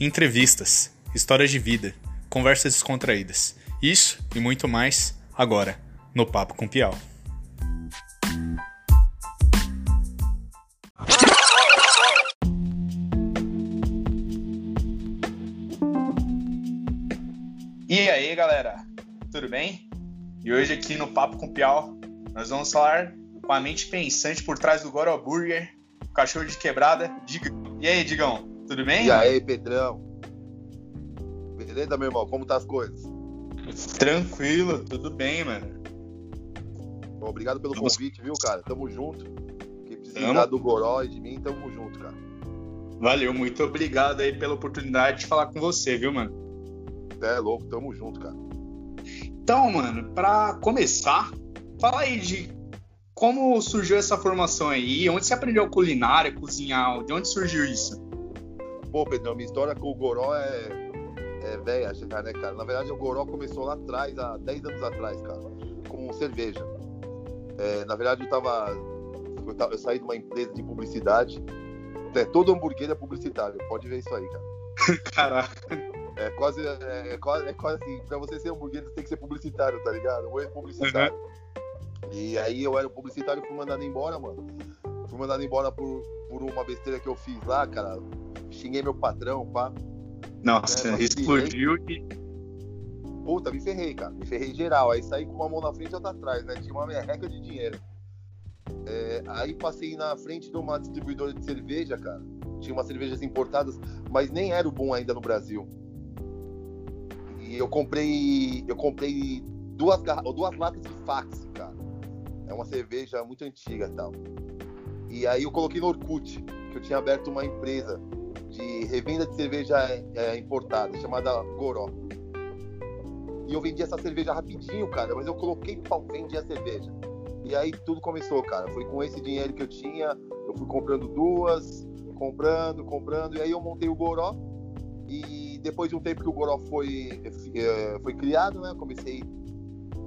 entrevistas, histórias de vida, conversas descontraídas. Isso e muito mais agora no Papo com Piau. E aí, galera? Tudo bem? E hoje aqui no Papo com Piau, nós vamos falar com a mente pensante por trás do Goro Burger, o cachorro de quebrada, Digão. E aí, Digão? Tudo bem? E aí, Pedrão? Beleza, meu irmão? Como tá as coisas? Tranquilo, tudo bem, mano. Bom, obrigado pelo tamo... convite, viu, cara? Tamo junto. Quem precisar tamo... do Goró e de mim, tamo junto, cara. Valeu, muito obrigado aí pela oportunidade de falar com você, viu, mano? É louco, tamo junto, cara. Então, mano, pra começar, fala aí de como surgiu essa formação aí, onde você aprendeu culinária, cozinhar, de onde surgiu isso? Pô, Pedrão, minha história com o Goró é, é velha já, né, cara? Na verdade, o Goró começou lá atrás, há 10 anos atrás, cara, com cerveja. É, na verdade, eu tava, eu tava, Eu saí de uma empresa de publicidade. É, todo hambúrguer é publicitário, pode ver isso aí, cara. Caraca. É quase, é, é, quase, é quase assim, pra você ser hambúrguer, você tem que ser publicitário, tá ligado? Ou é publicitário. Uhum. E aí eu era publicitário e fui mandado embora, mano. Fui mandado embora por, por uma besteira que eu fiz lá, cara xinguei meu patrão, pá. Nossa, é, explodiu e. Puta, me ferrei, cara. Me ferrei geral. Aí saí com uma mão na frente e outra atrás, né? Tinha uma merreca de dinheiro. É, aí passei na frente de uma distribuidora de cerveja, cara. Tinha umas cervejas importadas, mas nem era o bom ainda no Brasil. E eu comprei. Eu comprei duas, duas latas de fax, cara. É uma cerveja muito antiga e tal. E aí eu coloquei no Orkut, que eu tinha aberto uma empresa de revenda de cerveja é, importada, chamada Goró. E eu vendi essa cerveja rapidinho, cara, mas eu coloquei pau, vendi a cerveja. E aí tudo começou, cara. Foi com esse dinheiro que eu tinha, eu fui comprando duas, comprando, comprando, e aí eu montei o Goró. E depois de um tempo que o Goró foi, é, foi criado, né, comecei.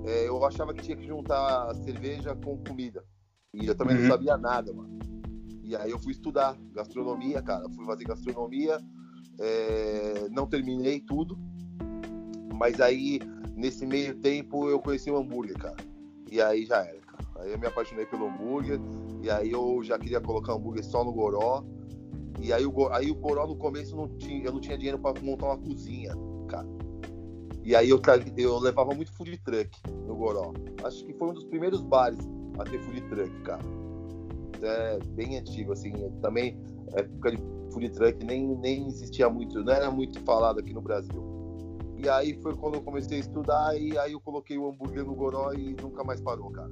É, eu achava que tinha que juntar cerveja com comida. E eu também uhum. não sabia nada, mano. E aí eu fui estudar gastronomia, cara. Fui fazer gastronomia, é, não terminei tudo. Mas aí, nesse meio tempo, eu conheci o hambúrguer, cara. E aí já era, cara. Aí eu me apaixonei pelo hambúrguer. E aí eu já queria colocar hambúrguer só no goró. E aí o, aí o goró no começo não tinha, eu não tinha dinheiro para montar uma cozinha, cara. E aí eu, eu levava muito food truck no goró. Acho que foi um dos primeiros bares a ter food truck, cara é bem antigo, assim. Também, época de food truck nem, nem existia muito, não era muito falado aqui no Brasil. E aí foi quando eu comecei a estudar e aí eu coloquei o hambúrguer no goró e nunca mais parou, cara.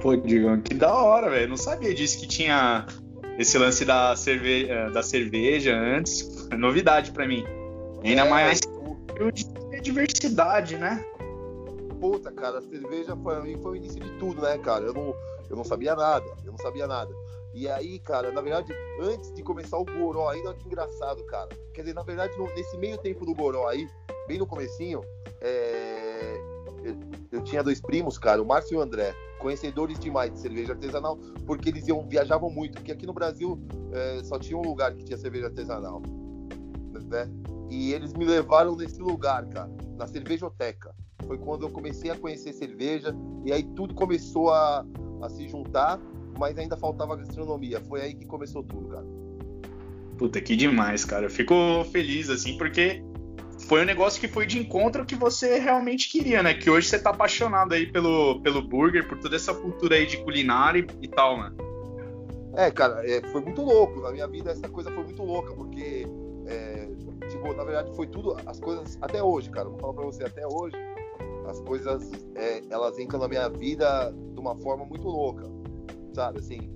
Pô, Digão, que da hora, velho. Não sabia disso que tinha esse lance da, cerve eh, da cerveja antes. É novidade para mim. Ainda é, mais de diversidade, né? Puta, cara, a cerveja pra mim foi o início de tudo, né, cara? Eu não, eu não sabia nada, eu não sabia nada. E aí, cara, na verdade, antes de começar o Goró, ainda que engraçado, cara. Quer dizer, na verdade, nesse meio tempo do Goró aí, bem no comecinho, é... eu, eu, tinha dois primos, cara, o Márcio e o André, conhecedores demais de cerveja artesanal, porque eles iam, viajavam muito, porque aqui no Brasil é, só tinha um lugar que tinha cerveja artesanal, né? E eles me levaram nesse lugar, cara, na cervejoteca. Foi quando eu comecei a conhecer cerveja, e aí tudo começou a, a se juntar, mas ainda faltava gastronomia. Foi aí que começou tudo, cara. Puta, que demais, cara. Eu fico feliz, assim, porque foi um negócio que foi de encontro que você realmente queria, né? Que hoje você tá apaixonado aí pelo, pelo burger, por toda essa cultura aí de culinária e, tal, né? É, cara, é, foi muito louco. Na minha vida essa coisa foi muito louca, porque, é, tipo, na verdade foi tudo, as coisas, até hoje, cara, vou falar pra você, até hoje, as coisas, é, elas entram na minha vida uma forma muito louca, sabe? Assim,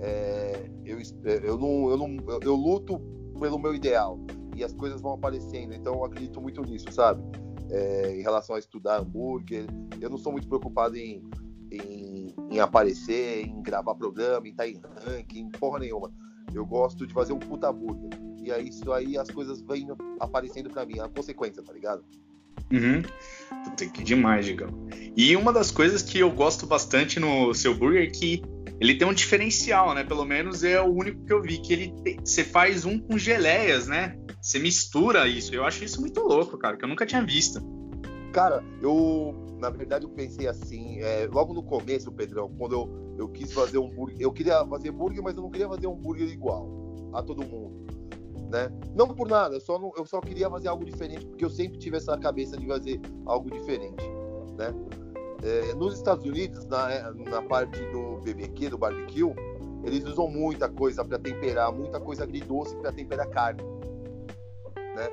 é, eu, eu, não, eu, não, eu, eu, luto pelo meu ideal e as coisas vão aparecendo, então eu acredito muito nisso, sabe? É, em relação a estudar hambúrguer, eu não sou muito preocupado em, em, em aparecer, em gravar programa, em estar em ranking, porra nenhuma. Eu gosto de fazer um puta hambúrguer. E aí, isso aí as coisas vêm aparecendo para mim, a consequência, tá ligado? Uhum. Puta, que demais, Digão. E uma das coisas que eu gosto bastante no seu burger é que ele tem um diferencial, né? Pelo menos é o único que eu vi, que ele você faz um com geleias, né? Você mistura isso. Eu acho isso muito louco, cara, que eu nunca tinha visto. Cara, eu na verdade eu pensei assim, é, logo no começo, Pedrão, quando eu, eu quis fazer um hambúrguer, eu queria fazer hambúrguer, mas eu não queria fazer um hambúrguer igual a todo mundo. Né? Não por nada, eu só, não, eu só queria fazer algo diferente, porque eu sempre tive essa cabeça de fazer algo diferente. Né? É, nos Estados Unidos, na, na parte do BBQ, do barbecue, eles usam muita coisa para temperar, muita coisa agridoce para temperar carne. Né?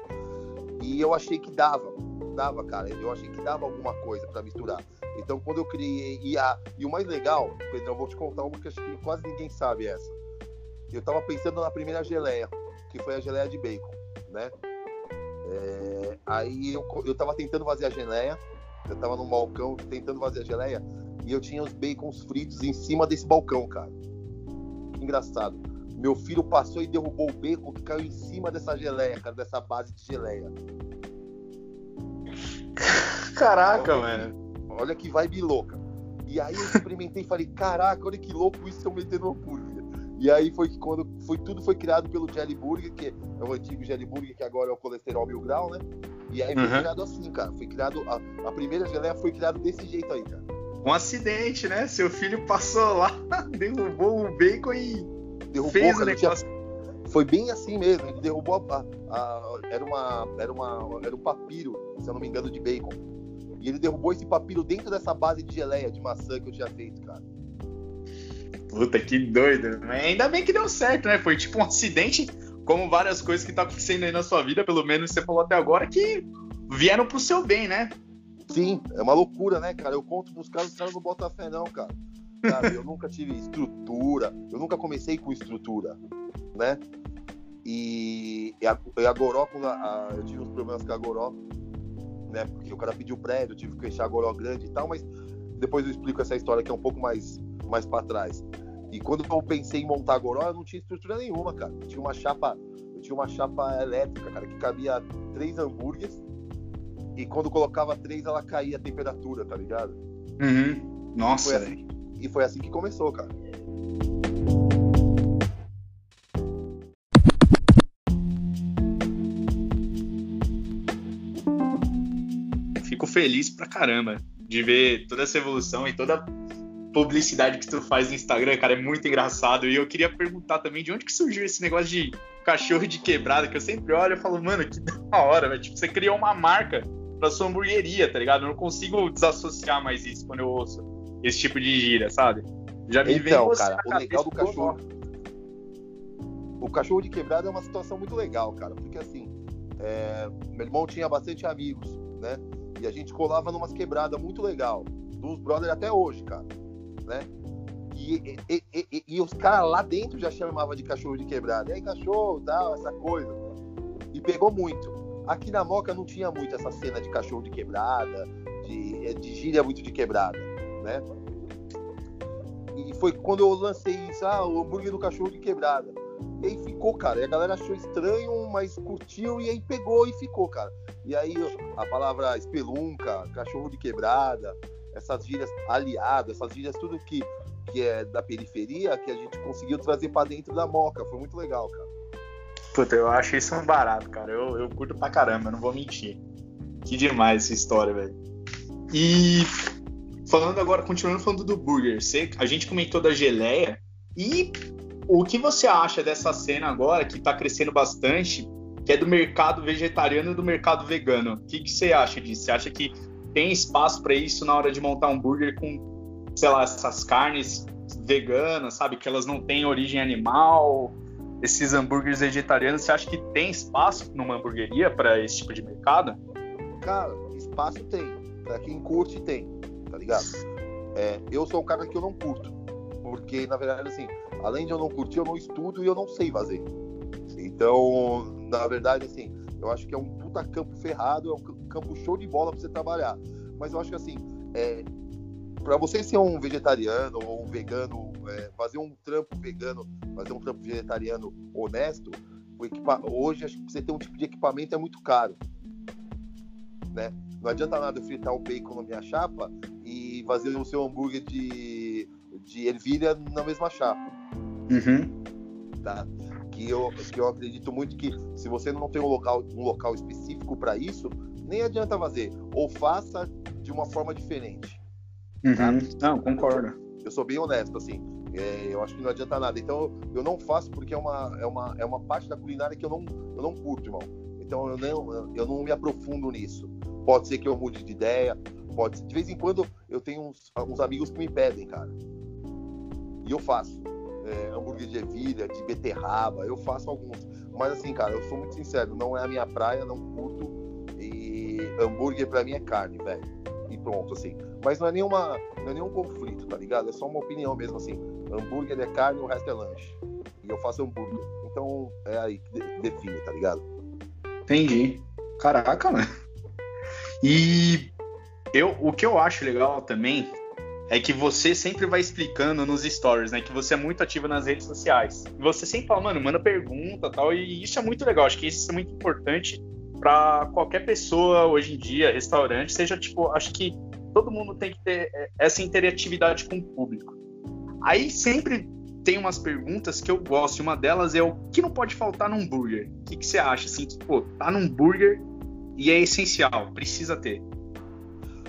E eu achei que dava, dava, cara. Eu achei que dava alguma coisa para misturar. Então, quando eu criei. E, a, e o mais legal, Pedro, eu vou te contar uma que acho que quase ninguém sabe essa. Eu tava pensando na primeira geleia, que foi a geleia de bacon, né? É, aí eu, eu tava tentando fazer a geleia eu tava num balcão tentando fazer a geleia e eu tinha os bacons fritos em cima desse balcão, cara. Que engraçado. Meu filho passou e derrubou o bacon que caiu em cima dessa geleia, cara, dessa base de geleia. Caraca, mano. Olha que vibe louca. E aí eu experimentei e falei, caraca, olha que louco isso eu metendo no hambúrguer. E aí foi que quando foi, tudo foi criado pelo Jelly Burger, que é o antigo Jelly Burger, que agora é o colesterol mil grau, né? E aí foi uhum. criado assim, cara. Foi criado. A, a primeira geleia foi criada desse jeito aí, cara. Um acidente, né? Seu filho passou lá, derrubou o bacon e derrubou, fez o negócio. Tinha... Foi bem assim mesmo. Ele derrubou a, a, era uma era uma era um papiro, se eu não me engano, de bacon. E ele derrubou esse papiro dentro dessa base de geleia de maçã que eu tinha feito, cara. Puta, que doido. Mas ainda bem que deu certo, né? Foi tipo um acidente como várias coisas que tá acontecendo aí na sua vida, pelo menos você falou até agora, que vieram pro seu bem, né? Sim, é uma loucura, né, cara? Eu conto pros caras, os caras não botam fé, não, cara. Sabe, eu nunca tive estrutura, eu nunca comecei com estrutura, né? E, e, a, e a Goró, a, a, eu tive uns problemas com a Goró, né? Porque o cara pediu prédio, eu tive que fechar a Goró grande e tal, mas depois eu explico essa história que é um pouco mais, mais para trás. E quando eu pensei em montar a Goró, eu não tinha estrutura nenhuma, cara. Eu tinha uma chapa, eu tinha uma chapa elétrica, cara, que cabia três hambúrgueres. E quando colocava três, ela caía a temperatura, tá ligado? Uhum. Nossa. E foi, assim, e foi assim que começou, cara. Fico feliz pra caramba de ver toda essa evolução e toda publicidade que tu faz no Instagram, cara, é muito engraçado. E eu queria perguntar também de onde que surgiu esse negócio de cachorro de quebrada, que eu sempre olho e falo, mano, que da hora, velho. Tipo, você criou uma marca pra sua hamburgueria, tá ligado? Eu não consigo desassociar mais isso quando eu ouço esse tipo de gíria, sabe? Já me então, vem cara, o legal do cachorro. O cachorro de quebrada é uma situação muito legal, cara, porque assim, é... meu irmão tinha bastante amigos, né? E a gente colava numas quebradas muito legal. Dos brothers até hoje, cara né? E, e, e, e os caras lá dentro já chamavam de cachorro de quebrada. E aí, cachorro, tal, essa coisa. E pegou muito. Aqui na Moca não tinha muito essa cena de cachorro de quebrada, de, de gíria muito de quebrada, né? E foi quando eu lancei isso, ah, o hambúrguer do cachorro de quebrada. E aí ficou, cara. E a galera achou estranho, mas curtiu e aí pegou e ficou, cara. E aí a palavra espelunca, cachorro de quebrada, essas gírias aliadas, essas gírias tudo que, que é da periferia, que a gente conseguiu trazer para dentro da Moca. Foi muito legal, cara. Puta, eu acho isso um barato, cara. Eu, eu curto pra caramba, não vou mentir. Que demais essa história, velho. E falando agora, continuando falando do burger, você, a gente comentou da geleia. E o que você acha dessa cena agora, que tá crescendo bastante, que é do mercado vegetariano e do mercado vegano? O que, que você acha disso? Você acha que tem espaço para isso na hora de montar um burger com, sei lá, essas carnes veganas, sabe? Que elas não têm origem animal, esses hambúrgueres vegetarianos. Você acha que tem espaço numa hamburgueria para esse tipo de mercado? Cara, espaço tem. Para quem curte, tem, tá ligado? É, eu sou um cara que eu não curto. Porque, na verdade, assim, além de eu não curtir, eu não estudo e eu não sei fazer. Então, na verdade, assim, eu acho que é um puta campo ferrado, é um campo show de bola para você trabalhar. Mas eu acho que assim, é, para você ser um vegetariano ou um vegano, é, fazer um trampo vegano, fazer um trampo vegetariano honesto, equipa... hoje acho que você ter um tipo de equipamento é muito caro. Né? Não adianta nada eu fritar o bacon na minha chapa e fazer o seu hambúrguer de, de ervilha na mesma chapa. Uhum. Tá? Que eu, que eu acredito muito que se você não tem um local, um local específico para isso, nem adianta fazer. Ou faça de uma forma diferente. Uhum. Tá? Não, concordo. Eu sou bem honesto, assim. É, eu acho que não adianta nada. Então eu não faço porque é uma, é uma, é uma parte da culinária que eu não, eu não curto, irmão. Então eu não, eu não me aprofundo nisso. Pode ser que eu mude de ideia, pode De vez em quando eu tenho uns, uns amigos que me pedem, cara. E eu faço. É, hambúrguer de ervilha, de beterraba, eu faço alguns. Mas assim, cara, eu sou muito sincero, não é a minha praia, não curto. Hambúrguer pra mim é carne, velho. E pronto, assim. Mas não é nenhuma. Não é nenhum conflito, tá ligado? É só uma opinião mesmo, assim. Hambúrguer é carne, o resto é lanche. E eu faço hambúrguer. Então é aí que define, tá ligado? Entendi. Caraca, mano. E eu, o que eu acho legal também é que você sempre vai explicando nos stories, né? Que você é muito ativa nas redes sociais. Você sempre fala, mano, manda pergunta tal. E isso é muito legal. Acho que isso é muito importante para qualquer pessoa hoje em dia, restaurante, seja tipo, acho que todo mundo tem que ter é, essa interatividade com o público. Aí sempre tem umas perguntas que eu gosto, e uma delas é o que não pode faltar num burger? O que, que você acha, assim, que, pô, tá num burger e é essencial, precisa ter?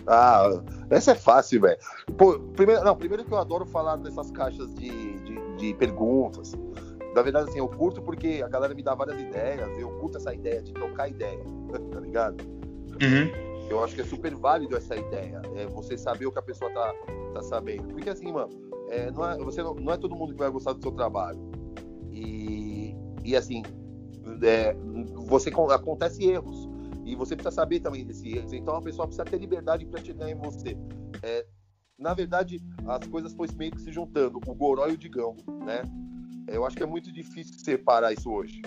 Ah, essa é fácil, velho. Primeiro, não, primeiro que eu adoro falar dessas caixas de, de, de, perguntas. Na verdade, assim, eu curto porque a galera me dá várias ideias, eu curto essa ideia de trocar ideia, tá ligado? Uhum. Eu acho que é super válido essa ideia, é você saber o que a pessoa tá, tá sabendo. Porque assim, mano, é, não, é, você não, não é todo mundo que vai gostar do seu trabalho. E, e assim, é, você acontece erros. E você precisa saber também desse erro. Então a pessoa precisa ter liberdade para chegar em você. É, na verdade, as coisas foram meio que se juntando, o Goró e o Digão, né? Eu acho que é muito difícil separar isso hoje.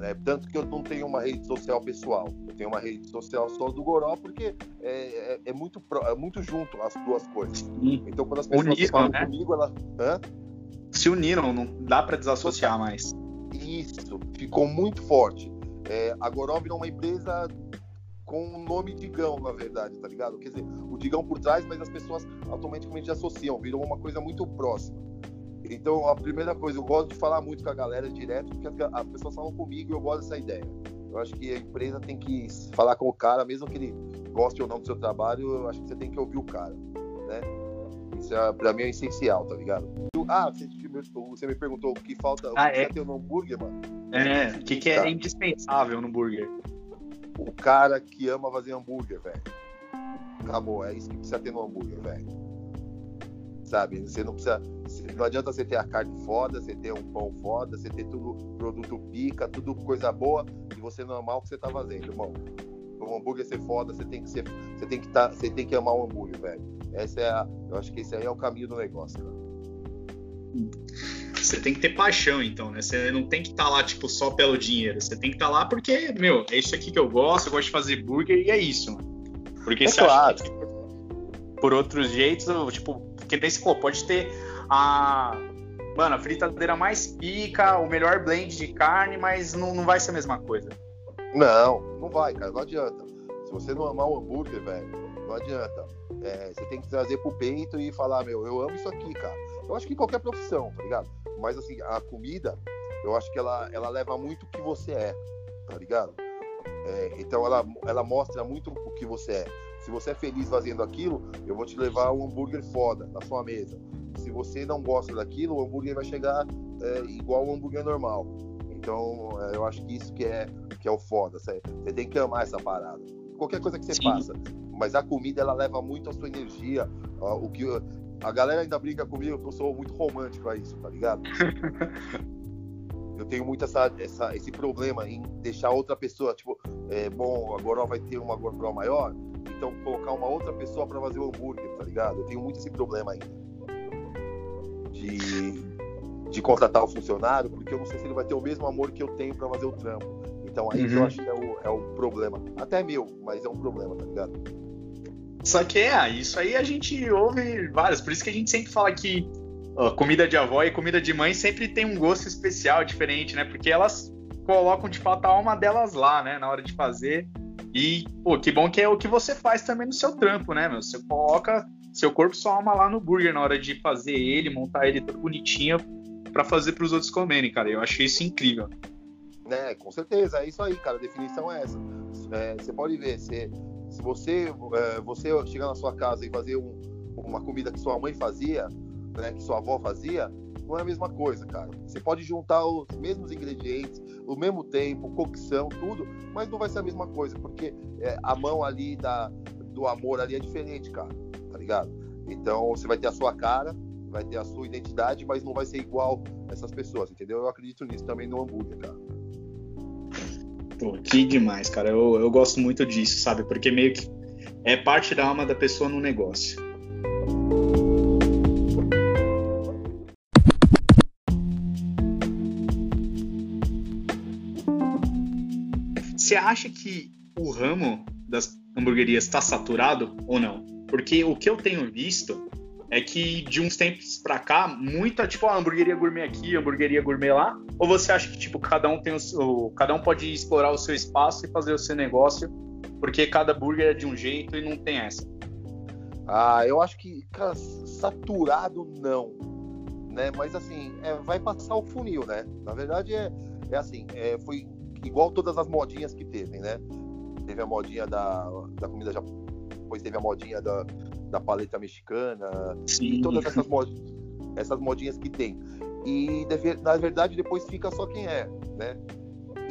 É, tanto que eu não tenho uma rede social pessoal. Eu tenho uma rede social só do Goró, porque é, é, é muito, é muito junto as duas coisas. Sim. Então, quando as pessoas Uniram, falam né? comigo, elas. Hã? Se uniram, não dá para desassociar mais. Isso, ficou muito forte. É, a Goró virou uma empresa com o nome Digão, na verdade, tá ligado? Quer dizer, o Digão por trás, mas as pessoas automaticamente associam, virou uma coisa muito próxima. Então, a primeira coisa, eu gosto de falar muito com a galera direto, porque as pessoas falam comigo e eu gosto dessa ideia. Eu acho que a empresa tem que falar com o cara, mesmo que ele goste ou não do seu trabalho, eu acho que você tem que ouvir o cara, né? Isso é, pra mim é essencial, tá ligado? Ah, você, me perguntou o que falta, ah, o que é? ter no hambúrguer, mano? É, o que, que é indispensável no burger? O cara que ama fazer hambúrguer, velho. Acabou, é isso que precisa ter no hambúrguer, velho. Sabe? Você não precisa não adianta você ter a carne foda, você ter um pão foda, você ter tudo produto pica, tudo coisa boa e você não amar o que você tá fazendo, irmão. Para um hambúrguer ser foda, você tem que ser, você tem que tá, você tem que amar o hambúrguer, velho. Essa é a, eu acho que esse aí é o caminho do negócio, cara. Você tem que ter paixão, então, né? Você não tem que estar tá lá, tipo, só pelo dinheiro. Você tem que estar tá lá porque, meu, é isso aqui que eu gosto, eu gosto de fazer burger e é isso, mano. Porque é claro. acha que por outros jeitos, tipo, porque daí você falou, pode ter a mano, a fritadeira mais pica, o melhor blend de carne, mas não, não vai ser a mesma coisa. Não, não vai, cara, não adianta. Se você não amar o hambúrguer, velho, não adianta. É, você tem que trazer pro peito e falar, meu, eu amo isso aqui, cara. Eu acho que em qualquer profissão, tá ligado? Mas assim, a comida, eu acho que ela, ela leva muito o que você é, tá ligado? É, então ela, ela mostra muito o que você é. Se você é feliz fazendo aquilo, eu vou te levar um hambúrguer foda na sua mesa se você não gosta daquilo, o hambúrguer vai chegar é, igual o hambúrguer normal. Então, é, eu acho que isso que é, que é o foda. Você, você tem que amar essa parada. Qualquer coisa que você Sim. faça. Mas a comida, ela leva muito a sua energia. Ó, o que, a galera ainda brinca comigo que eu sou muito romântico a isso, tá ligado? eu tenho muito essa, essa, esse problema em deixar outra pessoa, tipo, é, bom, agora vai ter uma goró maior, então colocar uma outra pessoa para fazer o hambúrguer, tá ligado? Eu tenho muito esse problema ainda de, de contratar o funcionário, porque eu não sei se ele vai ter o mesmo amor que eu tenho para fazer o trampo. Então aí uhum. eu acho que é o, é o problema. Até meu, mas é um problema, tá ligado? Só que é, isso aí a gente ouve várias, por isso que a gente sempre fala que ó, comida de avó e comida de mãe sempre tem um gosto especial, diferente, né? Porque elas colocam de fato a alma delas lá, né, na hora de fazer. E, pô, que bom que é o que você faz também no seu trampo, né, meu? Você coloca seu corpo só ama lá no burger na hora de fazer ele, montar ele todo bonitinho para fazer para os outros comerem, cara. Eu achei isso incrível. É, com certeza, é isso aí, cara. A definição é essa. É, você pode ver, se, se você, é, você chegar na sua casa e fazer um, uma comida que sua mãe fazia, né, que sua avó fazia, não é a mesma coisa, cara. Você pode juntar os mesmos ingredientes, o mesmo tempo, cocção, tudo, mas não vai ser a mesma coisa, porque é, a mão ali da, do amor ali é diferente, cara, tá ligado? Então você vai ter a sua cara, vai ter a sua identidade, mas não vai ser igual essas pessoas, entendeu? Eu acredito nisso também no hambúrguer, cara. Pô, que demais, cara. Eu, eu gosto muito disso, sabe? Porque meio que é parte da alma da pessoa no negócio. Acha que o ramo das hamburguerias está saturado ou não? Porque o que eu tenho visto é que de uns tempos pra cá, muita, tipo, a hamburgueria gourmet aqui, hamburgueria gourmet lá, ou você acha que, tipo, cada um tem o seu, cada um pode explorar o seu espaço e fazer o seu negócio, porque cada burger é de um jeito e não tem essa? Ah, eu acho que, cara, saturado não, né? Mas assim, é, vai passar o funil, né? Na verdade é, é assim, é, foi igual todas as modinhas que teve, né? Teve a modinha da, da comida japonesa, depois teve a modinha da, da paleta mexicana, Sim. e todas essas, mod, essas modinhas que tem. E na verdade depois fica só quem é, né?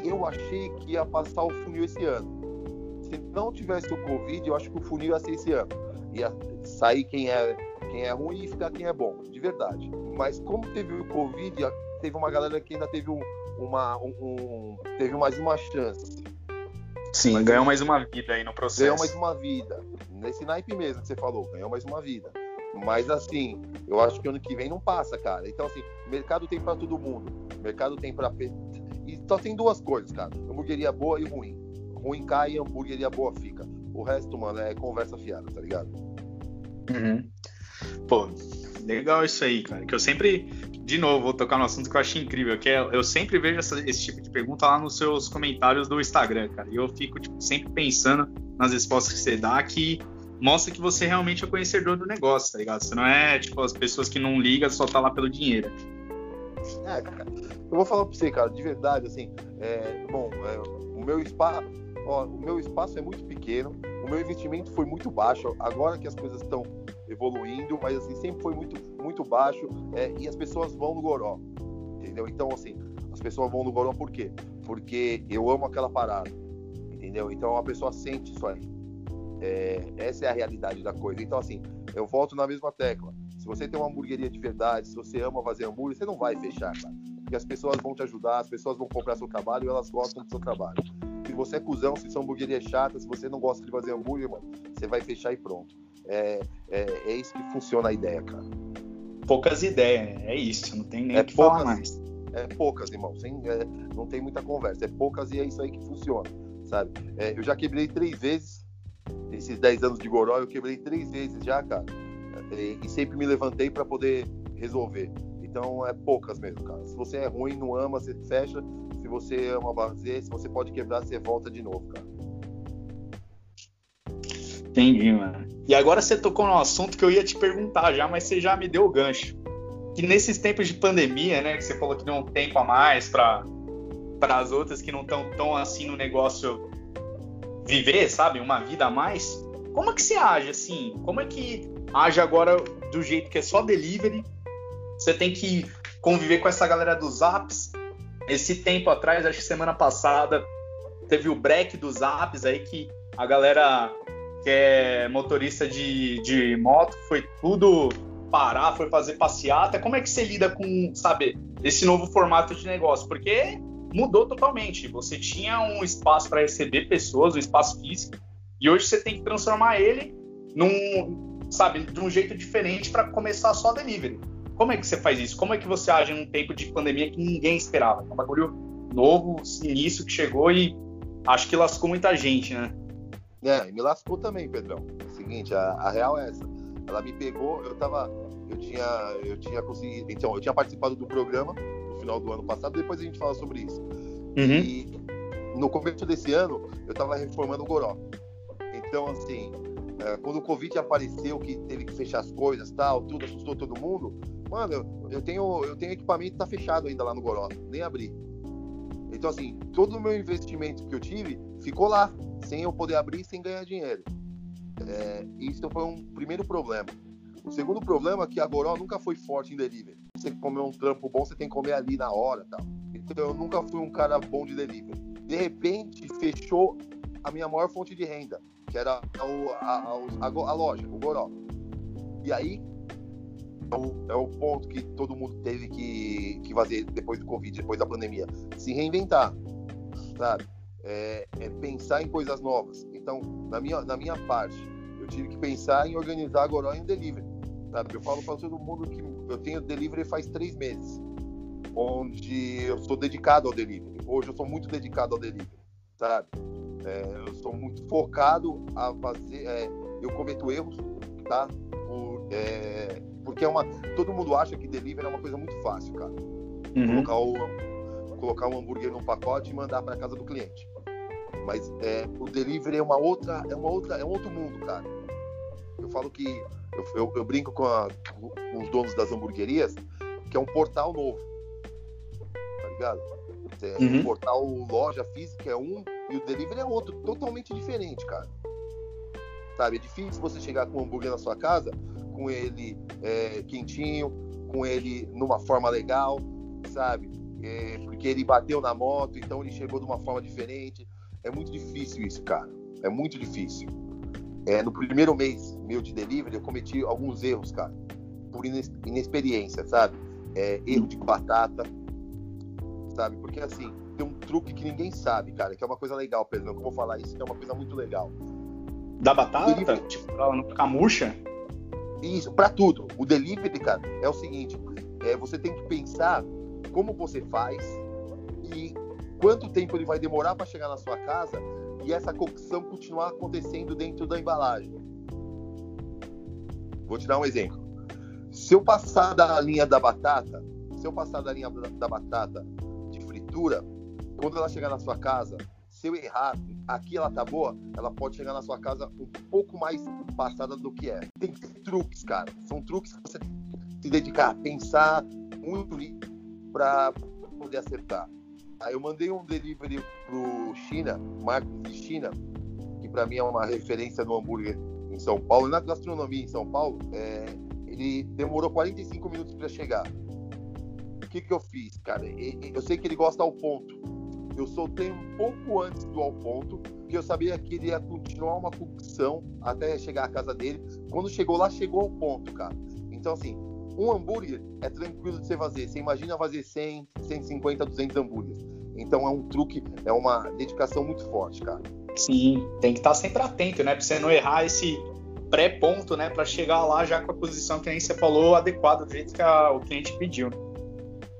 Eu achei que ia passar o funil esse ano. Se não tivesse o Covid, eu acho que o funil ia ser esse ano. Ia sair quem é, quem é ruim e ficar quem é bom, de verdade. Mas como teve o Covid, teve uma galera que ainda teve um, uma, um, um, teve mais uma chance. Sim, Mas ganhou mais uma vida aí no processo. Ganhou mais uma vida. Nesse naipe mesmo que você falou, ganhou mais uma vida. Mas assim, eu acho que ano que vem não passa, cara. Então, assim, mercado tem para todo mundo. Mercado tem para. E só tem duas coisas, cara: hamburgueria boa e ruim. Ruim cai e hamburgueria boa fica. O resto, mano, é conversa fiada, tá ligado? Uhum. Pô, legal isso aí, cara. Que eu sempre de novo, vou tocar no assunto que eu achei incrível, que é, eu sempre vejo essa, esse tipo de pergunta lá nos seus comentários do Instagram, cara. E eu fico tipo, sempre pensando nas respostas que você dá, que mostra que você realmente é conhecedor do negócio, tá ligado? Você não é, tipo, as pessoas que não ligam só tá lá pelo dinheiro. É, cara, eu vou falar pra você, cara, de verdade, assim, é, bom, é, o meu espaço, ó, o meu espaço é muito pequeno, o meu investimento foi muito baixo, agora que as coisas estão evoluindo, mas assim, sempre foi muito, muito baixo é, e as pessoas vão no Goró, entendeu? Então, assim, as pessoas vão no Goró por quê? Porque eu amo aquela parada, entendeu? Então a pessoa sente isso aí. É, essa é a realidade da coisa. Então, assim, eu volto na mesma tecla. Se você tem uma hamburgueria de verdade, se você ama fazer hambúrguer, você não vai fechar, cara. Porque as pessoas vão te ajudar, as pessoas vão comprar seu trabalho e elas gostam do seu trabalho. Se você é cuzão, se sua hamburgueria é chata, se você não gosta de fazer hambúrguer, mano, você vai fechar e pronto. É, é, é isso que funciona a ideia, cara. Poucas ideias, é isso, não tem nem é que poucas, falar mais. É poucas, irmão, sem, é, não tem muita conversa, é poucas e é isso aí que funciona, sabe? É, eu já quebrei três vezes, esses 10 anos de Goró, eu quebrei três vezes já, cara, e, e sempre me levantei para poder resolver. Então é poucas mesmo, cara. Se você é ruim, não ama, você fecha. Se você ama fazer, se você pode quebrar, você volta de novo, cara. Entendi, mano. E agora você tocou no assunto que eu ia te perguntar já, mas você já me deu o gancho. Que nesses tempos de pandemia, né, que você falou que deu um tempo a mais para para as outras que não estão tão assim no negócio viver, sabe, uma vida a mais. Como é que você age assim? Como é que age agora do jeito que é só delivery? Você tem que conviver com essa galera dos apps. Esse tempo atrás, acho que semana passada, teve o break dos apps aí que a galera que é motorista de, de moto, foi tudo parar, foi fazer passeata. Como é que você lida com, sabe, esse novo formato de negócio? Porque mudou totalmente. Você tinha um espaço para receber pessoas, um espaço físico, e hoje você tem que transformar ele num, sabe, de um jeito diferente para começar só delivery. Como é que você faz isso? Como é que você age num tempo de pandemia que ninguém esperava? É um bagulho novo, início que chegou e acho que lascou muita gente, né? É, e me lascou também, Pedrão. É o seguinte, a, a, real é essa. Ela me pegou, eu tava. Eu tinha, eu tinha conseguido. Então, eu tinha participado do programa no final do ano passado, depois a gente fala sobre isso. Uhum. E no começo desse ano, eu tava reformando o Goró. Então, assim, é, quando o Covid apareceu, que teve que fechar as coisas tal, tudo assustou todo mundo, mano, eu, eu tenho, eu tenho equipamento que tá fechado ainda lá no Goró, nem abri. Então, assim, todo o meu investimento que eu tive ficou lá, sem eu poder abrir, sem ganhar dinheiro. É, isso foi um primeiro problema. O segundo problema é que a Goró nunca foi forte em delivery. Você comer um trampo bom, você tem que comer ali na hora tal. Então, eu nunca fui um cara bom de delivery. De repente, fechou a minha maior fonte de renda, que era a, a, a, a loja, o Goró. E aí é o, é o, ponto que todo mundo teve que, que fazer depois do Covid, depois da pandemia. Se reinventar, sabe? É, é, pensar em coisas novas. Então, na minha, na minha parte, eu tive que pensar em organizar a Goró em um delivery. Sabe? Eu falo para todo mundo que eu tenho delivery faz três meses, onde eu sou dedicado ao delivery. Hoje eu sou muito dedicado ao delivery, sabe? É, eu sou muito focado a fazer. É, eu cometo erros, tá? Por, é, porque é uma. Todo mundo acha que delivery é uma coisa muito fácil, cara. Uhum. Colocar, o, colocar um hambúrguer num pacote e mandar para casa do cliente. Mas é, o delivery é uma outra, é uma outra, é um outro mundo, cara. Eu falo que eu, eu, eu brinco com, a, com, os donos das hamburguerias que é um portal novo, tá ligado? É, uhum. Um portal loja física é um e o delivery é outro, totalmente diferente, cara. Sabe, é difícil você chegar com um hambúrguer na sua casa, com ele é, quentinho, com ele numa forma legal, sabe? É, porque ele bateu na moto, então ele chegou de uma forma diferente. É muito difícil isso, cara. É muito difícil. É, no primeiro mês meu de delivery, eu cometi alguns erros, cara. Por inexperiência, sabe? É, erro de batata, sabe? Porque assim, tem um truque que ninguém sabe, cara, que é uma coisa legal, Pedro. Eu vou falar isso, que é uma coisa muito legal. Da batata? Delivery... Tipo, pra ela não ficar murcha? Isso, pra tudo. O delivery, cara, é o seguinte: é, você tem que pensar como você faz e quanto tempo ele vai demorar para chegar na sua casa e essa cocção continuar acontecendo dentro da embalagem. Vou te dar um exemplo. Se eu passar da linha da batata, se eu passar da linha da batata de fritura, quando ela chegar na sua casa, se eu errar, aqui ela tá boa, ela pode chegar na sua casa um pouco mais passada do que é. Tem que ter truques, cara. São truques que você tem que se dedicar, pensar muito para poder acertar. Aí eu mandei um delivery pro China, Marcos de China, que para mim é uma referência no hambúrguer em São Paulo, na gastronomia em São Paulo. É, ele demorou 45 minutos para chegar. O que, que eu fiz, cara? Eu sei que ele gosta ao ponto eu soltei um pouco antes do ao ponto, porque eu sabia que ele ia continuar uma cocção até chegar à casa dele. Quando chegou lá, chegou ao ponto, cara. Então, assim, um hambúrguer é tranquilo de você fazer. Você imagina fazer 100, 150, 200 hambúrgueres. Então, é um truque, é uma dedicação muito forte, cara. Sim, tem que estar sempre atento, né? Pra você não errar esse pré-ponto, né? Para chegar lá já com a posição que nem você falou, adequada, do jeito que a, o cliente pediu.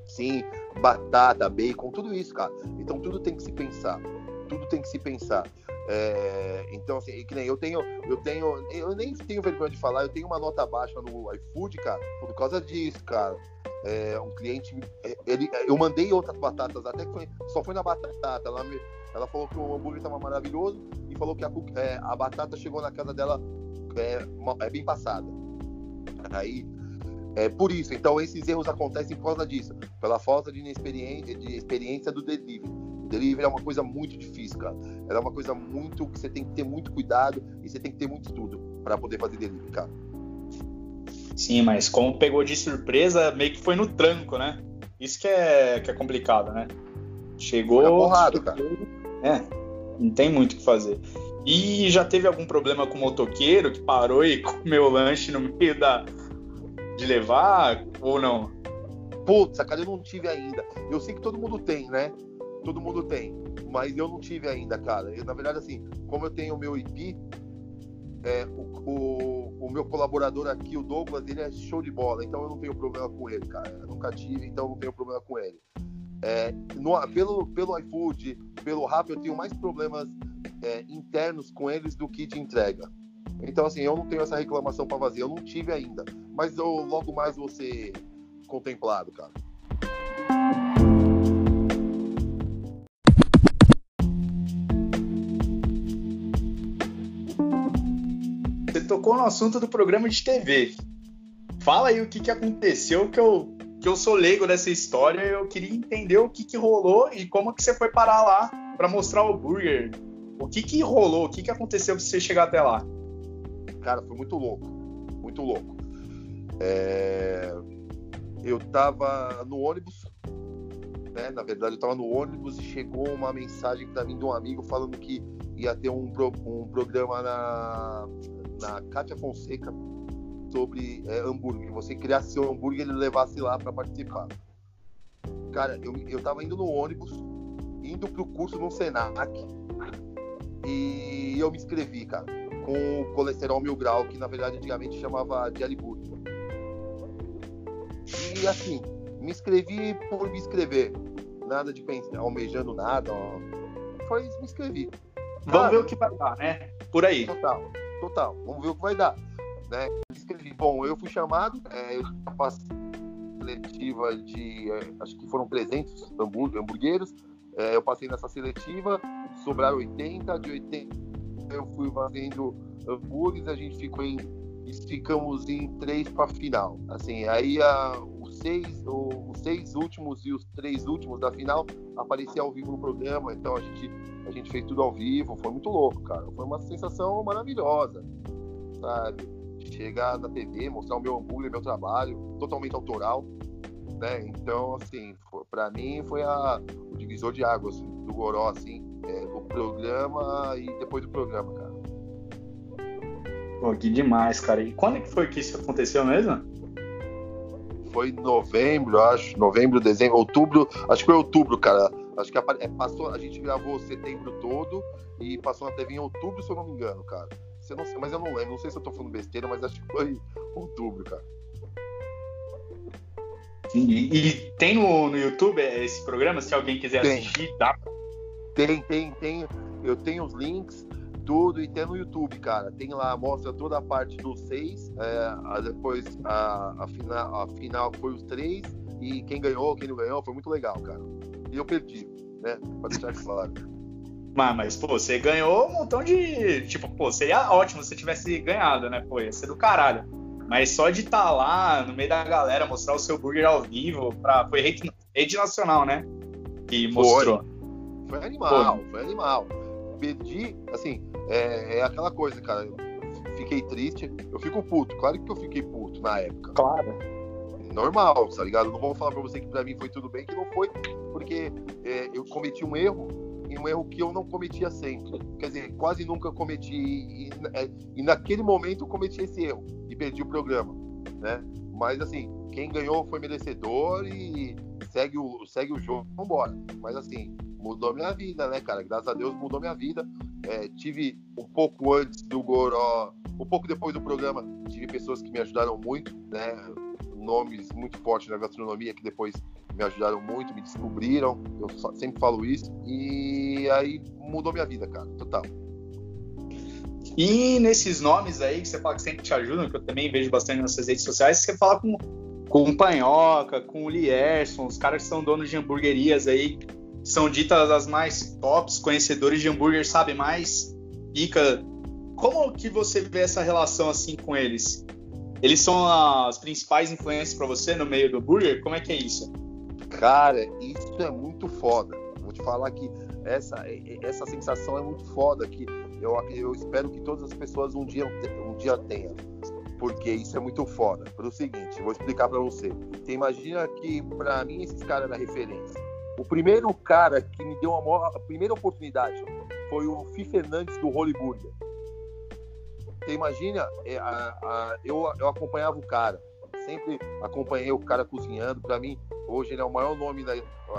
Sim, batata, bacon, tudo isso, cara. Então tudo tem que se pensar. Tudo tem que se pensar. É, então, assim, que nem eu tenho, eu tenho, eu nem tenho vergonha de falar, eu tenho uma nota baixa no iFood, cara, por causa disso, cara. É, um cliente, é, ele, eu mandei outras batatas, até que foi, só foi na batata. Ela, me, ela falou que o hambúrguer estava maravilhoso e falou que a, é, a batata chegou na casa dela é, é bem passada. Aí é por isso, então esses erros acontecem por causa disso, pela falta de experiência, de experiência do delivery. O delivery é uma coisa muito difícil, cara. É uma coisa muito que você tem que ter muito cuidado e você tem que ter muito estudo para poder fazer delivery, cara. Sim, mas como pegou de surpresa, meio que foi no tranco, né? Isso que é, que é complicado, né? Chegou. Foi porrada, cara. É, não tem muito o que fazer. E já teve algum problema com o motoqueiro que parou e comeu o lanche no meio da, de levar ou não? Putz, cara, eu não tive ainda. Eu sei que todo mundo tem, né? Todo mundo tem. Mas eu não tive ainda, cara. Eu, na verdade, assim, como eu tenho o meu IP, é, o, o, o, meu colaborador aqui, o Douglas, ele é show de bola, então eu não tenho problema com ele, cara. Eu nunca tive, então eu não tenho problema com ele. É, no, pelo, pelo iFood, pelo Rap, eu tenho mais problemas é, internos com eles do que de entrega. Então, assim, eu não tenho essa reclamação para fazer, eu não tive ainda. Mas eu logo mais vou ser contemplado, cara. tocou no assunto do programa de TV. Fala aí o que, que aconteceu, que eu, que eu sou leigo dessa história. Eu queria entender o que, que rolou e como que você foi parar lá para mostrar o burger. O que, que rolou? O que, que aconteceu para você chegar até lá? Cara, foi muito louco. Muito louco. É... Eu tava no ônibus, né? Na verdade, eu tava no ônibus e chegou uma mensagem para mim de um amigo falando que ia ter um, pro... um programa na, na Cátia Fonseca sobre é, hambúrguer. Você criasse seu hambúrguer e ele levasse lá para participar. Cara, eu, eu tava indo no ônibus, indo pro curso no Senac, e eu me inscrevi, cara, com o colesterol mil grau, que na verdade antigamente chamava de Aliburg. E assim, me inscrevi por me inscrever. Nada de pensar, almejando nada. Ó. Foi me inscrevi. Vamos ver o que vai dar, né? Por aí. Total, total. Vamos ver o que vai dar. Né? Me inscrevi. Bom, eu fui chamado, é, eu passei seletiva de, é, acho que foram 300 hambúrgueres. É, eu passei nessa seletiva, sobraram 80, de 80 eu fui fazendo hambúrgueres, a gente ficou em ficamos em três para final. Assim, aí a, os seis, os seis últimos e os três últimos da final apareciam ao vivo no programa. Então a gente a gente fez tudo ao vivo, foi muito louco, cara. Foi uma sensação maravilhosa, sabe? Chegar na TV, mostrar o meu hambúrguer, meu trabalho, totalmente autoral, né? Então, assim, para mim foi a, o divisor de águas do Goró, assim, é, o programa e depois do programa, cara. Pô, que demais, cara. E quando que foi que isso aconteceu mesmo? Foi novembro, acho. Novembro, dezembro, outubro. Acho que foi outubro, cara. Acho que é, passou, a gente gravou setembro todo e passou na TV em outubro, se eu não me engano, cara. Você não, mas eu não lembro, não sei se eu tô falando besteira, mas acho que foi outubro, cara. E, e tem no, no YouTube esse programa, se alguém quiser tem. assistir, dá? Tem, tem, tem. Eu tenho os links, tudo, e tem no YouTube, cara. Tem lá, mostra toda a parte dos seis, é, depois a, a, final, a final foi os três, e quem ganhou, quem não ganhou, foi muito legal, cara. E eu perdi, né? Pra deixar claro. Mas, mas, pô, você ganhou um montão de. Tipo, pô, seria ótimo se você tivesse ganhado, né? Pô, ia ser do caralho. Mas só de estar tá lá no meio da galera, mostrar o seu burger ao vivo, pra... foi rede, rede nacional, né? Que mostrou. Foi, foi animal, foi animal. Perdi, assim, é, é, aquela coisa, cara. Fiquei triste, eu fico puto. Claro que eu fiquei puto na época. Claro. Normal, tá ligado? Não vou falar pra você que pra mim foi tudo bem, que não foi, porque é, eu cometi um erro e um erro que eu não cometia sempre. Quer dizer, quase nunca cometi. E, é, e naquele momento eu cometi esse erro e perdi o programa, né? Mas assim, quem ganhou foi merecedor e segue o, segue o jogo, vambora. Mas assim, mudou minha vida, né, cara? Graças a Deus mudou minha vida. É, tive um pouco antes do Goró, um pouco depois do programa, tive pessoas que me ajudaram muito, né? Nomes muito fortes na gastronomia que depois me ajudaram muito, me descobriram. Eu sempre falo isso. E aí mudou minha vida, cara, total. E nesses nomes aí que você fala que sempre te ajudam, que eu também vejo bastante nas suas redes sociais, você fala com, com o Panhoca, com o Lierson, os caras que são donos de hamburguerias aí, são ditas as mais tops, conhecedores de hambúrguer, sabe mais, pica. Como que você vê essa relação assim com eles? Eles são as principais influências para você no meio do hambúrguer? Como é que é isso? Cara, isso é muito foda. Vou te falar que essa, essa sensação é muito foda que eu, eu espero que todas as pessoas um dia, um dia tenham. Porque isso é muito foda. Pelo seguinte, vou explicar para você. Imagina que para mim esses caras da referência. O primeiro cara que me deu a, a primeira oportunidade foi o Fi Fernandes do Burger. Você imagina, é, a, a, eu, eu acompanhava o cara, sempre acompanhei o cara cozinhando. Para mim, hoje ele é o maior nome na,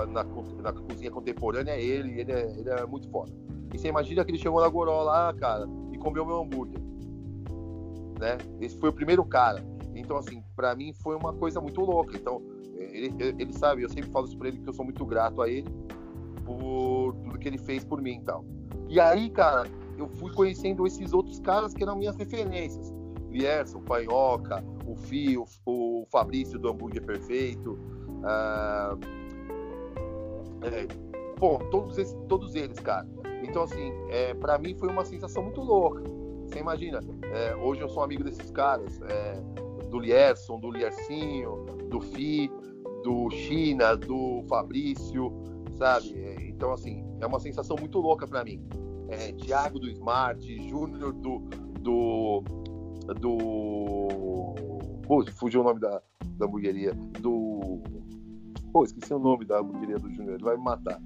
na, na cozinha contemporânea, é ele, ele é, ele é muito foda. E você imagina que ele chegou na Goró lá, cara, e comeu meu hambúrguer. Né? Esse foi o primeiro cara. Então, assim, para mim foi uma coisa muito louca. Então, ele, ele sabe, eu sempre falo isso pra ele que eu sou muito grato a ele por tudo que ele fez por mim e tal. E aí, cara, eu fui conhecendo esses outros caras que eram minhas referências. Lierson, Panhoca, o Fio, o Fabrício do Hambúrguer Perfeito. Uh, é, todos, esses, todos eles, cara. Então, assim, é, para mim foi uma sensação muito louca. Você imagina, é, hoje eu sou amigo desses caras, é, do Lierson, do Liercinho, do Fi, do China, do Fabrício, sabe? Então, assim, é uma sensação muito louca para mim. É, Thiago do Smart, Júnior do, do. do. Pô, fugiu o nome da, da hamburgueria. Do. Pô, esqueci o nome da hamburgueria do Júnior, ele vai me matar.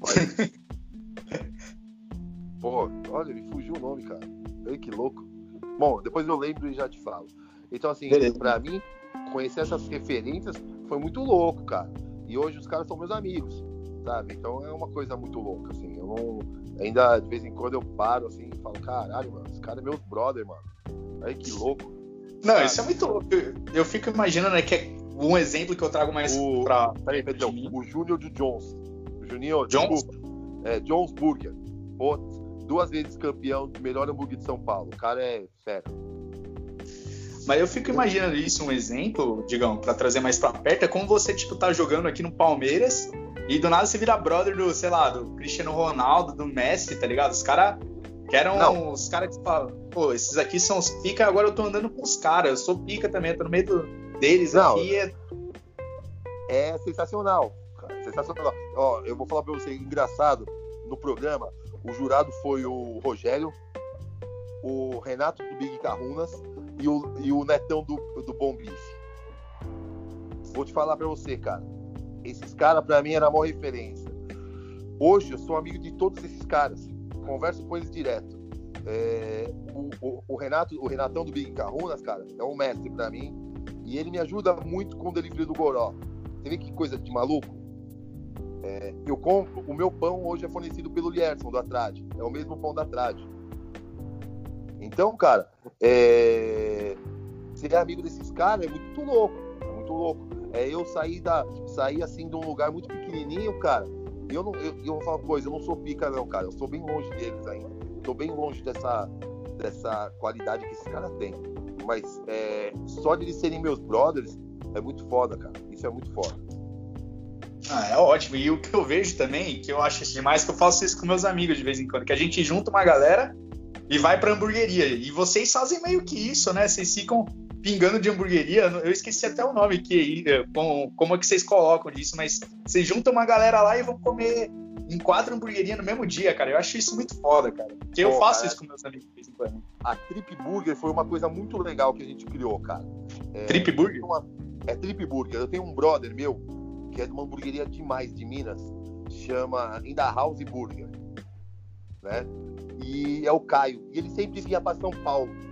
Mas... Pô, olha, me fugiu o nome, cara. Ei, que louco. Bom, depois eu lembro e já te falo. Então, assim, pra mim, conhecer essas referências foi muito louco, cara. E hoje os caras são meus amigos, sabe? Então é uma coisa muito louca, assim. Eu não. Ainda de vez em quando eu paro assim e falo, caralho, mano, esse cara é meu brother, mano. Aí que louco. Não, sabe? isso é muito louco. Eu, eu fico imaginando, né, que é um exemplo que eu trago mais o, pra. Peraí, perdão, o Júnior de Jones. O Juninho, Jones? É, Jones Burger. duas vezes campeão do melhor hambúrguer de São Paulo. O cara é fera. Mas eu fico imaginando isso, um exemplo, digamos, para trazer mais pra perto, é como você, tipo, tá jogando aqui no Palmeiras e do nada você vira brother do, sei lá, do Cristiano Ronaldo, do Messi, tá ligado? Os caras que eram Não. os caras que falam, pô, esses aqui são os pica, agora eu tô andando com os caras, eu sou pica também, eu tô no meio do, deles Não. aqui. É... é sensacional, cara, sensacional. Ó, eu vou falar pra você, engraçado, no programa, o jurado foi o Rogério, o Renato do Big Carrunas e o, e o Netão do, do Bombice. Vou te falar pra você, cara. Esses caras, pra mim, era a maior referência. Hoje, eu sou amigo de todos esses caras. Converso com eles direto. É, o, o, o, Renato, o Renatão do Big Carrunas, cara, é um mestre pra mim. E ele me ajuda muito com o delivery do Goró. Você vê que coisa de maluco? É, eu compro, o meu pão hoje é fornecido pelo Lierson, do Atrade. É o mesmo pão da Atrade. Então, cara, é... ser amigo desses caras é muito louco, é muito louco. É eu sair da, sair assim de um lugar muito pequenininho, cara. Eu não, eu, eu vou falar uma coisa, eu não sou pica não, cara. Eu sou bem longe deles ainda. Estou bem longe dessa, dessa qualidade que esses caras têm. Mas é, só de eles serem meus brothers é muito foda, cara. Isso é muito foda. Ah, é ótimo. E o que eu vejo também, que eu acho demais, que eu faço isso com meus amigos de vez em quando, que a gente junta uma galera e vai pra hamburgueria. E vocês fazem meio que isso, né? Vocês ficam pingando de hamburgueria. Eu esqueci até o nome que como, como é que vocês colocam disso, mas vocês juntam uma galera lá e vão comer em quatro hamburguerias no mesmo dia, cara. Eu acho isso muito foda, cara. Porque eu faço cara, isso com meus amigos de vez em quando. A Trip Burger foi uma coisa muito legal que a gente criou, cara. É, Trip Burger? Uma, é Trip Burger. Eu tenho um brother meu que é de uma hamburgueria demais de Minas, chama In House Burger, né? e é o Caio. E ele sempre vinha para São Paulo.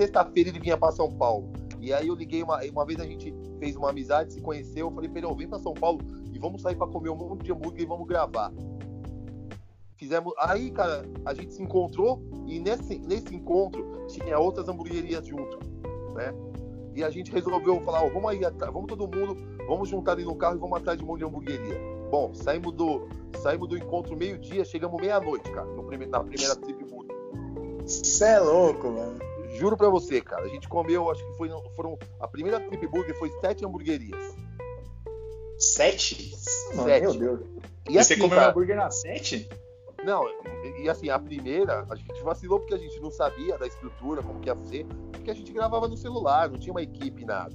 Sexta-feira ele vinha para São Paulo. E aí eu liguei uma, uma vez a gente fez uma amizade, se conheceu, eu falei, Pedro, vem para São Paulo e vamos sair para comer um monte de hambúrguer e vamos gravar. Fizemos. Aí, cara, a gente se encontrou e nesse, nesse encontro tinha outras hamburguerias junto, né? E a gente resolveu falar, oh, vamos aí, vamos todo mundo, vamos juntar ali no carro e vamos atrás de um monte de hamburgueria. Bom, saímos do, saímos do encontro meio-dia, chegamos meia-noite, cara, no prime na primeira trip. Você é louco, mano. Juro pra você, cara. A gente comeu, acho que foi, foram. A primeira trip burger foi sete hamburguerias. Sete? Sete. Meu Deus. E, e assim, você comeu cara, hambúrguer na sete? Não, e assim, a primeira, a gente vacilou porque a gente não sabia da estrutura, como que ia ser, porque a gente gravava no celular, não tinha uma equipe, nada.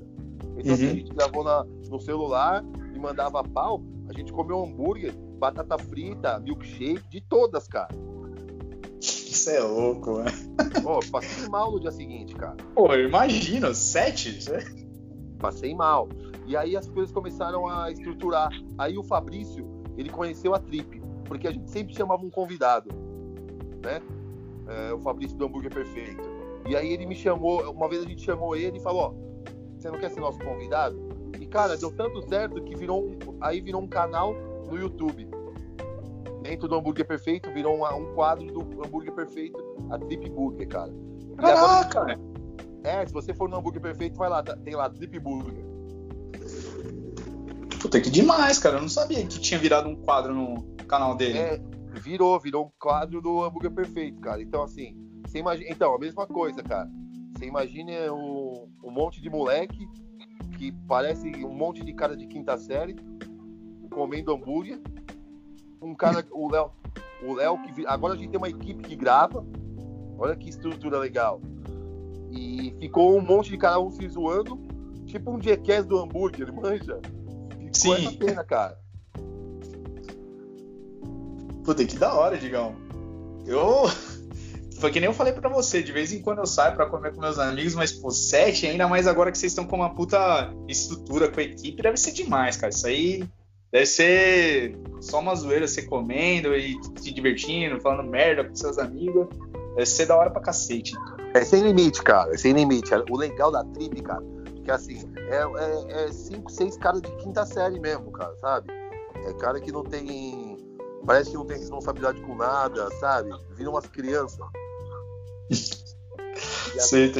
Então, uhum. assim, a gente gravou na, no celular e mandava pau. A gente comeu hambúrguer, batata frita, milkshake, de todas, cara. Isso é louco, mano. Pô, passei mal no dia seguinte, cara. Pô, eu imagino, sete? Né? Passei mal. E aí as coisas começaram a estruturar. Aí o Fabrício, ele conheceu a Trip, porque a gente sempre chamava um convidado, né? É, o Fabrício do Hambúrguer Perfeito. E aí ele me chamou, uma vez a gente chamou ele e falou, ó, você não quer ser nosso convidado? E, cara, deu tanto certo que virou um, aí virou um canal no YouTube. Dentro do Hambúrguer Perfeito, virou um, um quadro do Hambúrguer Perfeito, a Trip Burger, cara. Caraca! Agora, é, se você for no Hambúrguer Perfeito, vai lá, tá, tem lá, Trip Burger. Puta, que demais, cara. Eu não sabia que tinha virado um quadro no canal dele. É, virou, virou um quadro do Hambúrguer Perfeito, cara. Então, assim, você imagina. Então, a mesma coisa, cara. Você imagina um, um monte de moleque que parece um monte de cara de quinta série comendo hambúrguer. Um cara, o Léo, o Léo que agora a gente tem uma equipe que grava, Olha que estrutura legal. E ficou um monte de cara um se zoando, tipo um jackass do hambúrguer, manja? Ficou Sim. essa pena, cara. Puta, que da hora, Digão. Eu. Foi que nem eu falei pra você, de vez em quando eu saio pra comer com meus amigos, mas, pô, sete, ainda mais agora que vocês estão com uma puta estrutura com a equipe, deve ser demais, cara. Isso aí deve ser só uma zoeira, você comendo e se divertindo, falando merda com seus amigos. Deve ser da hora pra cacete. É sem limite, cara. É sem limite. O legal da trip, cara, que assim, é, é, é cinco, seis caras de quinta série mesmo, cara, sabe? É cara que não tem. Parece que não tem responsabilidade com nada, sabe? Viram umas crianças. Sei?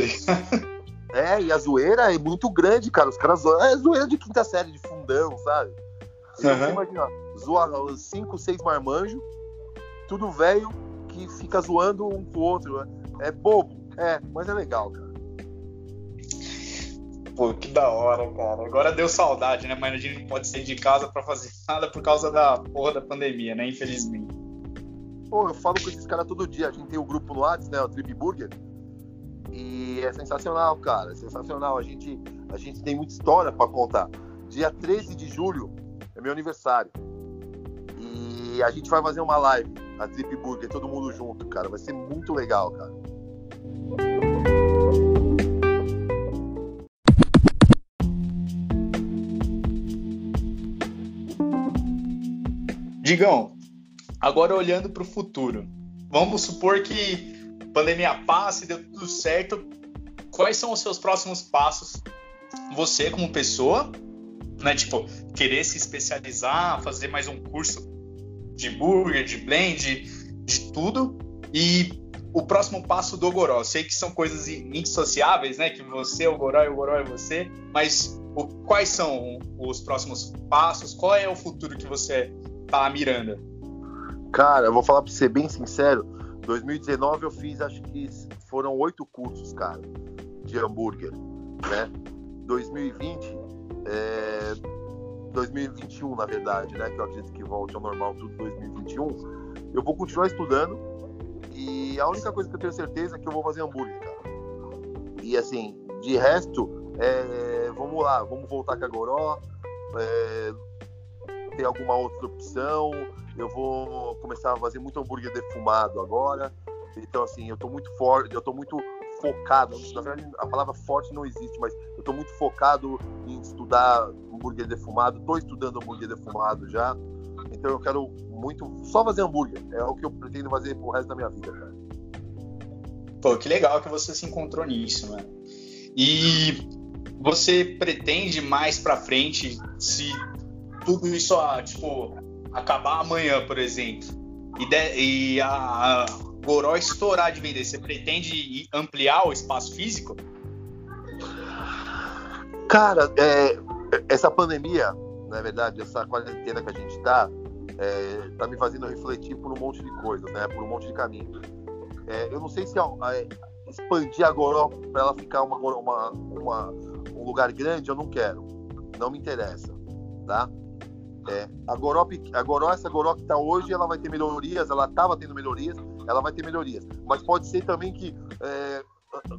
É, e a zoeira é muito grande, cara. Os caras zoam. É zoeira de quinta série, de fundão, sabe? Você imagina, zoa os cinco, seis marmanjos, tudo velho, que fica zoando um com o outro. né? É bobo, é, mas é legal, cara. Pô, que da hora, cara. Agora deu saudade, né? Mas a gente não pode sair de casa pra fazer nada por causa da porra da pandemia, né? Infelizmente. Pô, eu falo com esses caras todo dia. A gente tem o grupo no WhatsApp, né? O Trip Burger. E é sensacional, cara. É sensacional. A gente, a gente tem muita história pra contar. Dia 13 de julho é meu aniversário. E a gente vai fazer uma live, a Trip Burger, todo mundo junto, cara. Vai ser muito legal, cara. Digão, agora olhando para o futuro, vamos supor que a pandemia passe, deu tudo certo. Quais são os seus próximos passos? Você como pessoa, né? Tipo, querer se especializar, fazer mais um curso de burger, de blend, de tudo. E o próximo passo do Goró. Sei que são coisas indissociáveis, né? Que você é o Goró e o Goró é você. Mas o- quais são os próximos passos? Qual é o futuro que você tá mirando? Cara, eu vou falar pra você bem sincero. 2019 eu fiz, acho que foram oito cursos, cara, de hambúrguer, né? 2020, é, 2021, na verdade, né? Que eu acredito que volte ao normal tudo 2021. Eu vou continuar estudando e a única coisa que eu tenho certeza é que eu vou fazer hambúrguer, cara. E assim, de resto, é, vamos lá, vamos voltar com a Goró. É, tem alguma outra opção? Eu vou começar a fazer muito hambúrguer defumado agora. Então, assim, eu tô muito forte, eu tô muito focado. Na verdade, a palavra forte não existe, mas tô muito focado em estudar hambúrguer defumado. Tô estudando hambúrguer defumado já. Então, eu quero muito só fazer hambúrguer. É o que eu pretendo fazer pro resto da minha vida, cara. Pô, que legal que você se encontrou nisso, mano. E você pretende mais pra frente, se tudo isso, ah, tipo, acabar amanhã, por exemplo, e, de- e a, a Goró estourar de vender, você pretende ampliar o espaço físico? Cara, é, essa pandemia, na verdade, essa quarentena que a gente tá, é, tá me fazendo refletir por um monte de coisas, né? Por um monte de caminhos. É, eu não sei se é, expandir a Goró para ela ficar uma, uma, uma, um lugar grande, eu não quero. Não me interessa, tá? É, a, Goró, a Goró, essa Goró que tá hoje, ela vai ter melhorias, ela tava tendo melhorias, ela vai ter melhorias. Mas pode ser também que é,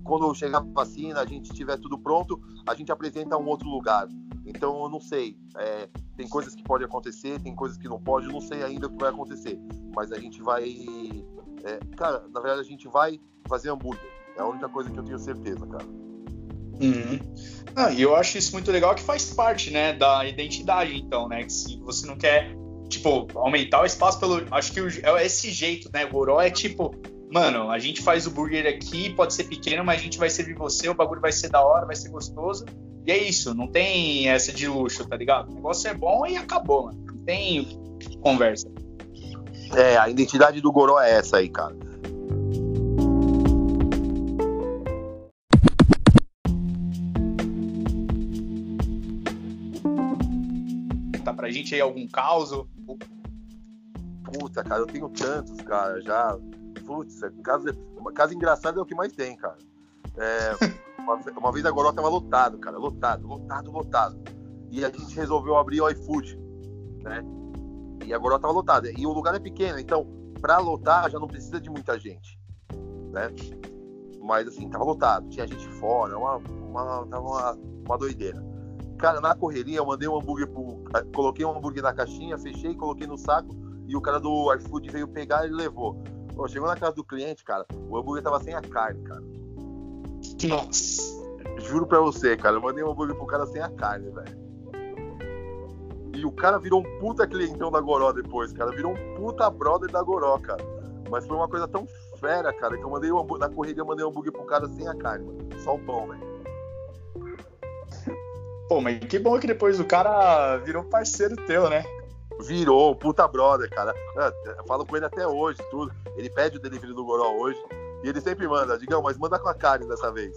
quando chegar a vacina, a gente tiver tudo pronto, a gente apresenta um outro lugar. Então eu não sei. É, tem coisas que podem acontecer, tem coisas que não pode, eu não sei ainda o que vai acontecer. Mas a gente vai. é, cara, na verdade a gente vai fazer hambúrguer. É a única coisa que eu tenho certeza, cara. Uhum. Ah, e eu acho isso muito legal que faz parte, né, da identidade, então, né? Que se você não quer, tipo, aumentar o espaço pelo. Acho que o- é esse jeito, né? O Goró é tipo, mano, a gente faz o burger aqui, pode ser pequeno, mas a gente vai servir você, o bagulho vai ser da hora, vai ser gostoso. E é isso, não tem essa de luxo, tá ligado? O negócio é bom e acabou, mano. Não tem conversa. É, a identidade do Goró é essa aí, cara. Tá pra gente aí algum caos? Puta, cara, eu tenho tantos, cara, já. Putz, é casa, casa engraçada é o que mais tem, cara. É, uma, uma vez a Goró tava lotado, cara, lotado, lotado, lotado. E a gente resolveu abrir o iFood, né? E a Goró tava lotada. E o lugar é pequeno, então, pra lotar já não precisa de muita gente. né? Mas assim, tava lotado, tinha gente fora, uma, uma, tava uma, uma doideira. Cara, na correria eu mandei um hambúrguer pro. Coloquei um hambúrguer na caixinha, fechei, coloquei no saco e o cara do iFood veio pegar e levou. Pô, chegou na casa do cliente, cara, o hambúrguer tava sem a carne, cara. Nossa. Juro pra você, cara, eu mandei um hambúrguer pro cara sem a carne, velho. E o cara virou um puta clientão da Goró depois, cara. Virou um puta brother da Goró, cara. Mas foi uma coisa tão fera, cara, que eu mandei um na corrida eu mandei um hambúrguer pro cara sem a carne, mano. Só o pão, velho. Pô, mas que bom que depois o cara virou parceiro teu, né? Virou, puta brother, cara. Eu falo com ele até hoje, tudo. Ele pede o delivery do Goró hoje. E ele sempre manda, digão, mas manda com a carne dessa vez.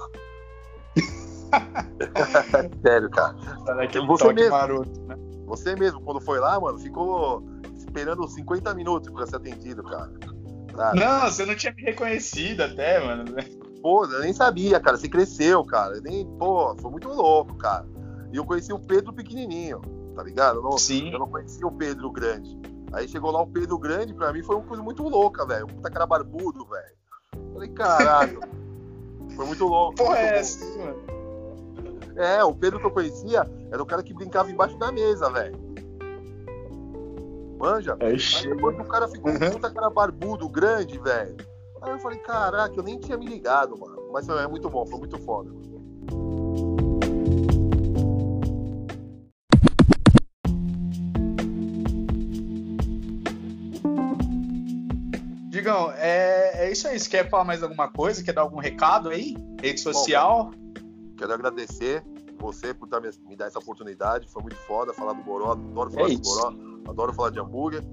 Sério, cara. Aquele você mesmo, maroto, né? Você mesmo, quando foi lá, mano, ficou esperando 50 minutos pra ser atendido, cara. Sabe? Não, você não tinha me reconhecido até, mano. Pô, eu nem sabia, cara. Você cresceu, cara. nem, pô, foi muito louco, cara. E eu conheci o Pedro pequenininho, tá ligado? Não, Sim. Eu não conhecia o Pedro grande. Aí chegou lá o Pedro grande, pra mim foi uma coisa muito louca, velho. Um puta cara barbudo, velho. Falei, caralho. foi muito louco. Porra, é assim, mano. É, o Pedro que eu conhecia era o cara que brincava embaixo da mesa, velho. Manja? É Aí depois o cara ficou um puta cara barbudo, grande, velho. Aí eu falei, caraca, eu nem tinha me ligado, mano. Mas foi é muito bom, foi muito foda. Mano. É, é isso aí. Você quer falar mais alguma coisa? Quer dar algum recado aí? Rede social? Bom, quero agradecer você por tá me, me dar essa oportunidade. Foi muito foda falar do Boró. Adoro falar é do Boró. Adoro falar de hambúrguer.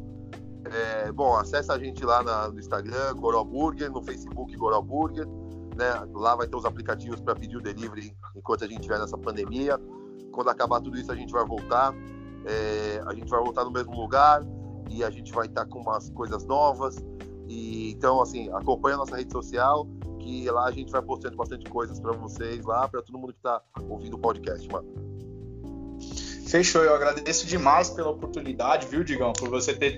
É, bom, acessa a gente lá na, no Instagram, Goró Burger, no Facebook Goró Burger. Né? Lá vai ter os aplicativos para pedir o delivery enquanto a gente estiver nessa pandemia. Quando acabar tudo isso, a gente vai voltar. É, a gente vai voltar no mesmo lugar e a gente vai estar tá com umas coisas novas. E então, assim, acompanha a nossa rede social, que lá a gente vai postando bastante coisas para vocês lá, para todo mundo que está ouvindo o podcast, mano. Fechou, eu agradeço demais pela oportunidade, viu, Digão, por você ter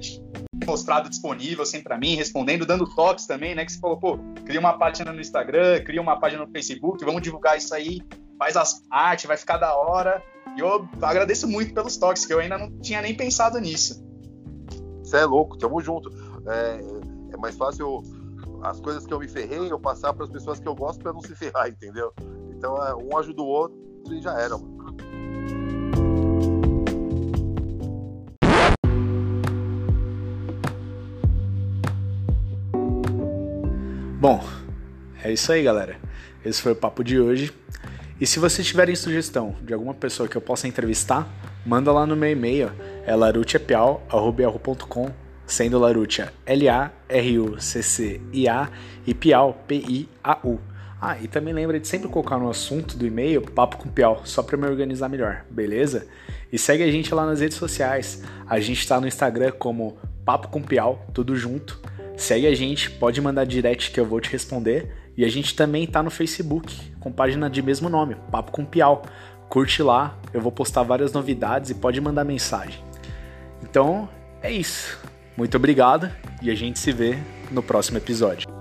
mostrado disponível sempre para mim, respondendo, dando toques também, né? Que você falou, pô, cria uma página no Instagram, cria uma página no Facebook, vamos divulgar isso aí, faz as artes, vai ficar da hora. E eu agradeço muito pelos toques, que eu ainda não tinha nem pensado nisso. Você é louco, tamo junto. É mais fácil as coisas que eu me ferrei, eu passar para as pessoas que eu gosto para não se ferrar, entendeu? Então é, um ajuda o outro e já era, mano. Bom, é isso aí, galera. Esse foi o papo de hoje. E se vocês tiverem sugestão de alguma pessoa que eu possa entrevistar, manda lá no meu e-mail, é larutiapiau.com sendo Larutia L-A-R-U-C-C-I-A e Piau P-I-A-U. Ah, e também lembra de sempre colocar no assunto do e-mail Papo com Piau, só para me organizar melhor, beleza? E segue a gente lá nas redes sociais. A gente está no Instagram como Papo com Piau, tudo junto. Segue a gente, pode mandar direct que eu vou te responder. E a gente também tá no Facebook, com página de mesmo nome, Papo com Piau. Curte lá, eu vou postar várias novidades e pode mandar mensagem. Então, é isso. Muito obrigado e a gente se vê no próximo episódio.